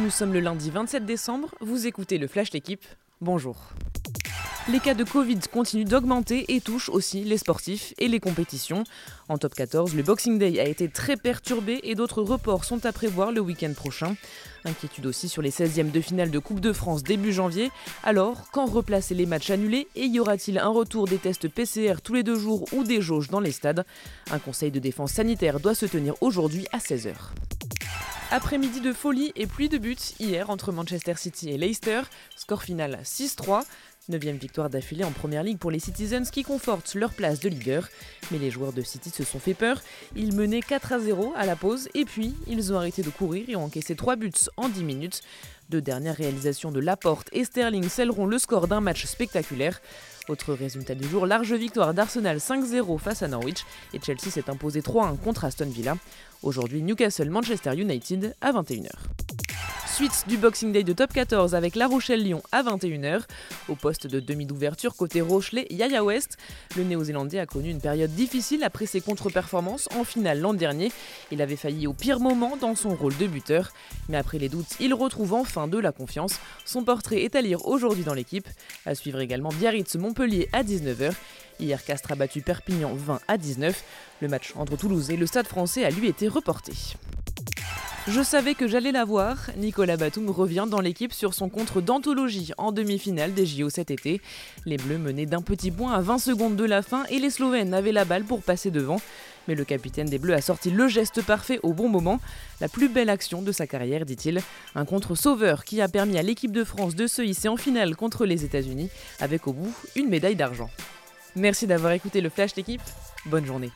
Nous sommes le lundi 27 décembre, vous écoutez le Flash L'équipe. Bonjour. Les cas de Covid continuent d'augmenter et touchent aussi les sportifs et les compétitions. En top 14, le Boxing Day a été très perturbé et d'autres reports sont à prévoir le week-end prochain. Inquiétude aussi sur les 16e de finale de Coupe de France début janvier. Alors, quand replacer les matchs annulés et y aura-t-il un retour des tests PCR tous les deux jours ou des jauges dans les stades? Un conseil de défense sanitaire doit se tenir aujourd'hui à 16h. Après-midi de folie et pluie de buts hier entre Manchester City et Leicester. Score final 6-3. Neuvième victoire d'affilée en première ligue pour les Citizens qui confortent leur place de leader. Mais les joueurs de City se sont fait peur. Ils menaient 4 à 0 à la pause et puis ils ont arrêté de courir et ont encaissé 3 buts en 10 minutes. Deux dernières réalisations de Laporte et Sterling scelleront le score d'un match spectaculaire. Autre résultat du jour, large victoire d'Arsenal 5-0 face à Norwich et Chelsea s'est imposé 3-1 contre Aston Villa. Aujourd'hui, Newcastle Manchester United à 21h. Suite du Boxing Day de Top 14 avec La Rochelle-Lyon à 21h. Au poste de demi d'ouverture côté Rochelet, Yaya West. Le Néo-Zélandais a connu une période difficile après ses contre-performances en finale l'an dernier. Il avait failli au pire moment dans son rôle de buteur. Mais après les doutes, il retrouve enfin de la confiance. Son portrait est à lire aujourd'hui dans l'équipe. À suivre également Biarritz-Montpellier à 19h. Hier, Castres a battu Perpignan 20 à 19. Le match entre Toulouse et le Stade français a lui été reporté. Je savais que j'allais la voir. Nicolas Batum revient dans l'équipe sur son contre d'anthologie en demi-finale des JO cet été. Les Bleus menaient d'un petit point à 20 secondes de la fin et les Slovènes avaient la balle pour passer devant. Mais le capitaine des Bleus a sorti le geste parfait au bon moment. La plus belle action de sa carrière, dit-il. Un contre-sauveur qui a permis à l'équipe de France de se hisser en finale contre les États-Unis, avec au bout une médaille d'argent. Merci d'avoir écouté le Flash d'équipe. Bonne journée.